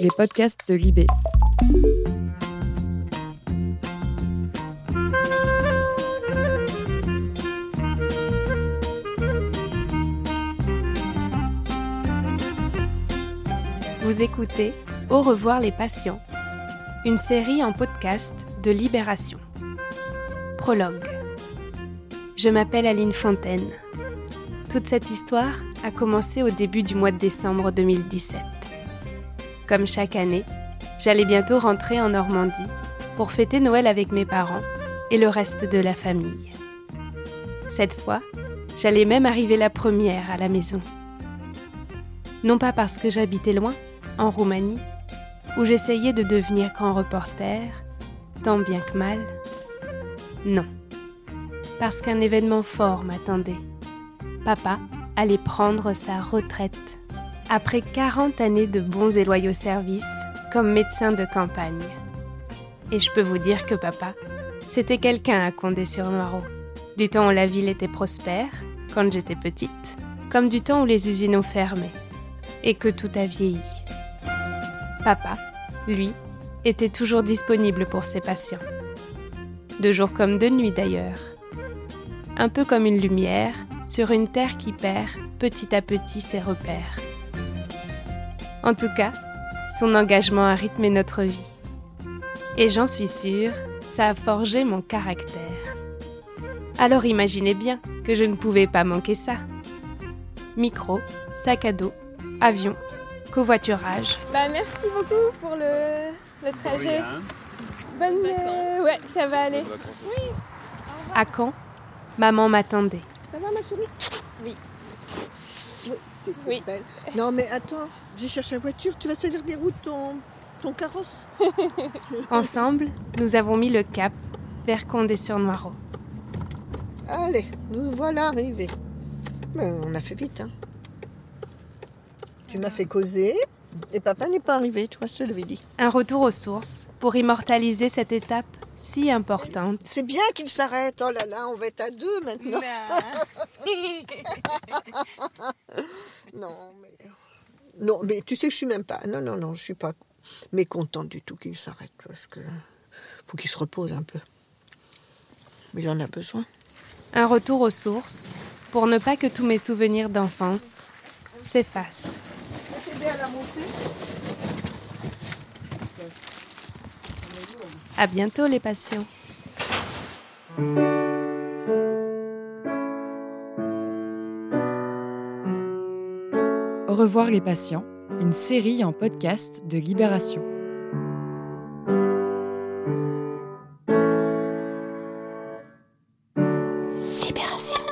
les podcasts de Libé. Vous écoutez Au revoir les patients, une série en podcast de Libération. Prologue. Je m'appelle Aline Fontaine. Toute cette histoire a commencé au début du mois de décembre 2017. Comme chaque année, j'allais bientôt rentrer en Normandie pour fêter Noël avec mes parents et le reste de la famille. Cette fois, j'allais même arriver la première à la maison. Non pas parce que j'habitais loin, en Roumanie, où j'essayais de devenir grand reporter, tant bien que mal. Non, parce qu'un événement fort m'attendait. Papa allait prendre sa retraite après 40 années de bons et loyaux services comme médecin de campagne. Et je peux vous dire que papa, c'était quelqu'un à Condé-sur-Noireau. Du temps où la ville était prospère, quand j'étais petite, comme du temps où les usines ont fermé et que tout a vieilli. Papa, lui, était toujours disponible pour ses patients. De jour comme de nuit d'ailleurs. Un peu comme une lumière sur une terre qui perd petit à petit ses repères. En tout cas, son engagement a rythmé notre vie. Et j'en suis sûre, ça a forgé mon caractère. Alors imaginez bien que je ne pouvais pas manquer ça. Micro, sac à dos, avion, covoiturage. Bah merci beaucoup pour le, le trajet. Bonne euh, ouais, ça va aller. Oui. À Caen, maman m'attendait? Ça va ma chérie? Oui. Oui, t'es toute Oui. belle. Non, mais attends, j'ai cherché la voiture. Tu vas salir des routes ton, ton carrosse Ensemble, nous avons mis le cap vers Condé-sur-Noireau. Allez, nous voilà arrivés. Mais on a fait vite, hein. Tu m'as fait causer et papa n'est pas arrivé, tu vois, je te l'avais dit. Un retour aux sources pour immortaliser cette étape si importante. C'est bien qu'il s'arrête. Oh là là, on va être à deux maintenant. Non, mais. Non, mais tu sais que je suis même pas. Non, non, non, je suis pas mécontente du tout qu'il s'arrête parce que faut qu'il se repose un peu. Mais il en a besoin. Un retour aux sources pour ne pas que tous mes souvenirs d'enfance s'effacent. À bientôt les patients. Au revoir les patients, une série en podcast de Libération. Libération.